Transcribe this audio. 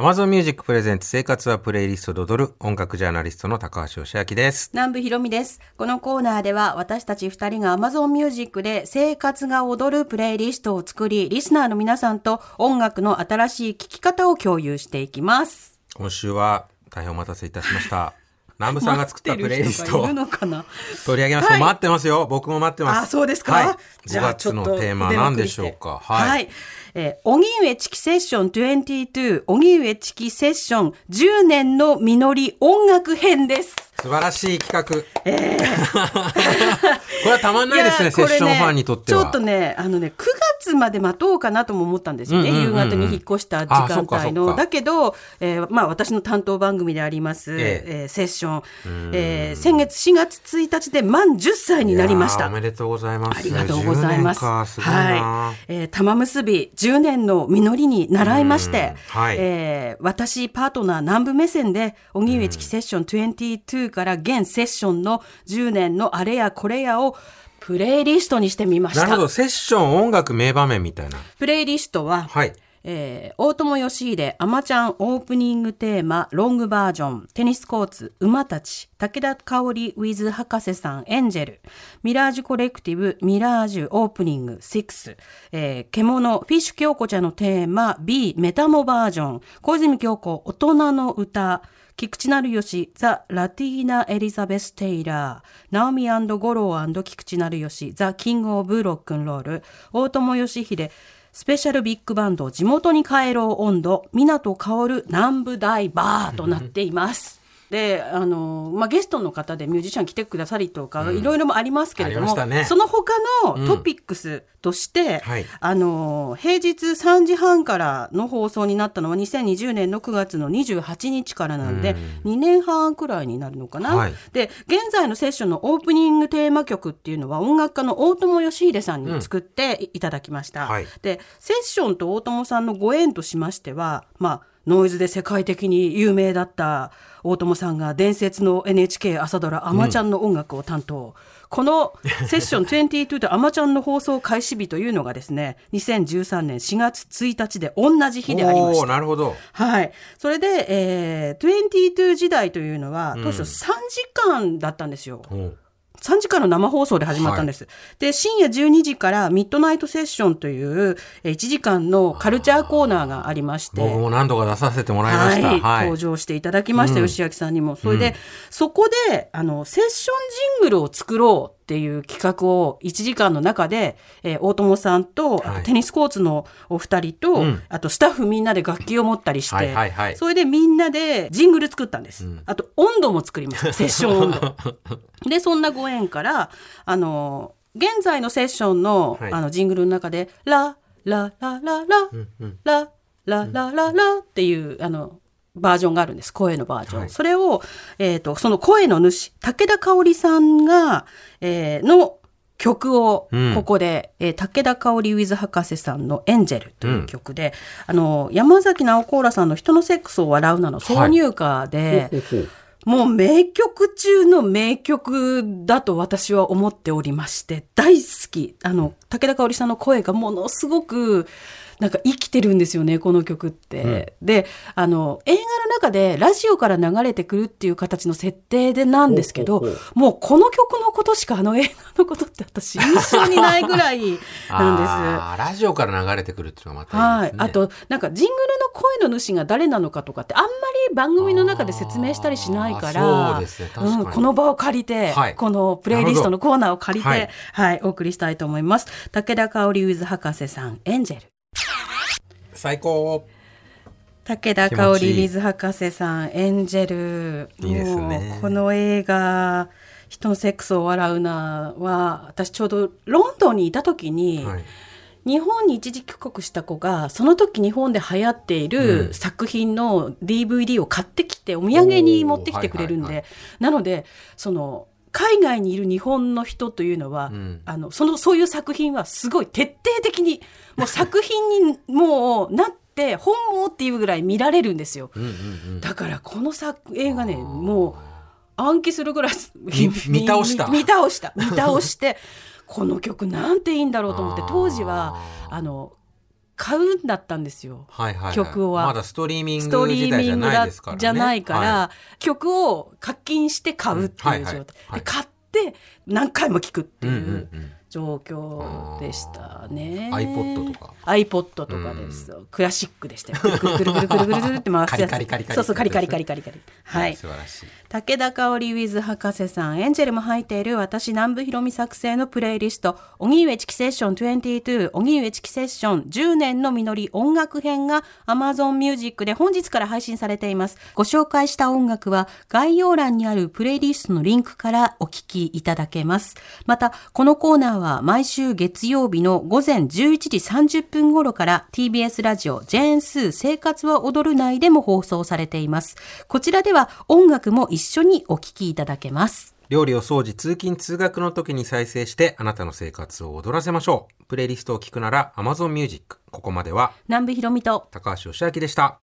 Amazon Music プレゼンツ生活はプレイリストで踊る音楽ジャーナリストの高橋義明です。南部ひろみです。このコーナーでは私たち二人が Amazon Music で生活が踊るプレイリストを作り、リスナーの皆さんと音楽の新しい聴き方を共有していきます。今週は大変お待たせいたしました。南部さんが作ったプレイリスト取り上げます。はい待ってますよ。僕も待ってます。あ、そうですか、はい。5じゃあちょっと月のテーマは何でしょうか？はい。はい。えー、荻上チキセッション22、荻上チキセッション10年の実り音楽編です。素晴らしい企画。これはたまんないですね、セッションファンにとっては。ちょっとね、あのね、9月まで待とうかなとも思ったんですよね。うんうんうんうん夕方に引っ越した時間帯の。だけど、えーまあ私の担当番組であります、えええーセッション、えー先月4月1日で満10歳になりましたお。めでとうございます。ありがとうございます。10年か、すごいな。はい。えー玉結び10年の実りに習いまして、うんはいえー私パートナー南部目線で、荻上チキセッション22から現セッションの10年のあれやこれやをプレイリストにしてみました。なるほど、セッション音楽名場面みたいな。プレイリストは、はい。えー大友義秀、アマちゃんオープニングテーマ、ロングバージョン、テニスコーツ、馬たち、武田香織、ウィズ博士さん、エンジェル、ミラージュコレクティブ、ミラージュオープニング、6、えー獣、フィッシュ京子ちゃんのテーマ、B、メタモバージョン、小泉京子、大人の歌、菊池成吉、ザ・ラティーナ・エリザベス・テイラー、ナオミゴロー菊池成吉、ザ・キング・オブ・ロックンロール、大友義秀、スペシャルビッグバンド、地元に帰ろう温度、港薫南部ダイバーとなっています。で、あの、まあ、ゲストの方でミュージシャン来てくださりとか、いろいろもありますけれども、ね。その他のトピックスとして、はい。あの、平日3時半からの放送になったのは2020年の9月の28日からなんで、2年半くらいになるのかな。はい。で、現在のセッションのオープニングテーマ曲っていうのは音楽家の大友義秀さんに作っていただきました。はい。で、セッションと大友さんのご縁としましては、まあ、ノイズで世界的に有名だった大友さんが伝説の NHK 朝ドラ「あまちゃん」の音楽を担当、この セッション22と「あまちゃん」の放送開始日というのがですね2013年4月1日で同じ日でありました。なるほど。はい。それで、えー、22時代というのは、当初3時間だったんですよ。おー3時間の生放送で始まったんです。で、深夜12時からミッドナイトセッションというえー1時間のカルチャーコーナーがありまして。僕も何度か出させてもらいました。はい、はい。登場していただきました、吉明さんにも。それで、そこで、あの、セッションジングルを作ろうっていう企画を1時間の中で、えー大友さんと、あはいとテニスコーツのお二人と、うんあとスタッフみんなで楽器を持ったりして、はいはいはいそれでみんなでジングル作ったんです。あと温度も作りました。セッション温度。で、そんなご縁から、あの、現在のセッションの、はいあの、ジングルの中で、ラ、ラ、ラ、ラ、ラ、ラ、ラ、ラ、ラ、ラっていう、あの、バージョンがあるんです。声のバージョン。はいそれを、えっ、と、その声の主、武田香織さんが、えーの曲をうん、ここで、えー武田香織ウィズ博士さんのエンジェルという曲で、あの、山崎直子らさんの人のセックスを笑うなの挿入歌で、ほうほうもう名曲中の名曲だと私は思っておりまして、大好き。あの、武田香織さんの声がものすごく、なんか生きてるんですよね、この曲って。で、あの、映画の中でラジオから流れてくるっていう形の設定でなんですけど、もうこの曲のことしかあの映画のことって私印象にないぐらいなんです。あーラジオから流れてくるっていうのがまたいいはい。あと、なんか、ジングルの声の主が誰なのかとかって、あんまり番組の中で説明したりしないから、そうですね確かにうん、この場を借りて、はいこのプレイリストのコーナーを借りて、なはるほどい、お送りしたいと思います。武田香織ウィズ博士さん、エンジェル。最高。武田香織ウ気持ちいいィズ博士さん、エンジェル。いいですねこの映画、人のセックスを笑うなは、私ちょうどロンドンにいた時に、はい。日本に一時帰国した子がその時日本で流行っていうんる作品の DVD を買ってきてお土産に持ってきてくれるんで、なのでその海外にいる日本の人というのは、うん。あのそのそういう作品はすごい徹底的にもう作品にもうなって本望っていうぐらい見られるんですよ。うんうんうん。だからこの作映画ねもう暗記するぐらいみ 見倒した。見見倒した。見倒してこの曲なんていいんだろうと思って当時は あの買うんだったんですよ。はいはい、はい、曲はまだストリーミンストグ時代じゃリーミングだないですからね。じゃないから、は曲を課金して買うっていう状態、うんはいはいはい。で買って何回も聴くってい、う。んいううんうん状況でしたね。iPod とか iPod とかです、クラシックでしたよ。くるくるくるくるくるって回すやつ。カリカリカリそうそうカリカリカリカリカリ。はい。素晴らしい。武田香織 with 博士さんエンジェルも入っている私南部ひろみ作成のプレイリスト荻上チキセッション22荻上チキセッション10年の実り音楽編が Amazon Music で本日から配信されていますご紹介した音楽は概要欄にあるプレイリストのリンクからお聞きいただけますまたこのコーナーは毎週月曜日の午前11時30分頃から TBS ラジオジェーンスー生活は踊る内でも放送されていますこちらでは音楽も一緒にお聴きいただけます料理を掃除、通勤、通学の時に再生してあなたの生活を踊らせましょう。プレイリストを聞くなら Amazon Music。ここまでは南部ひろみと高橋義明でした。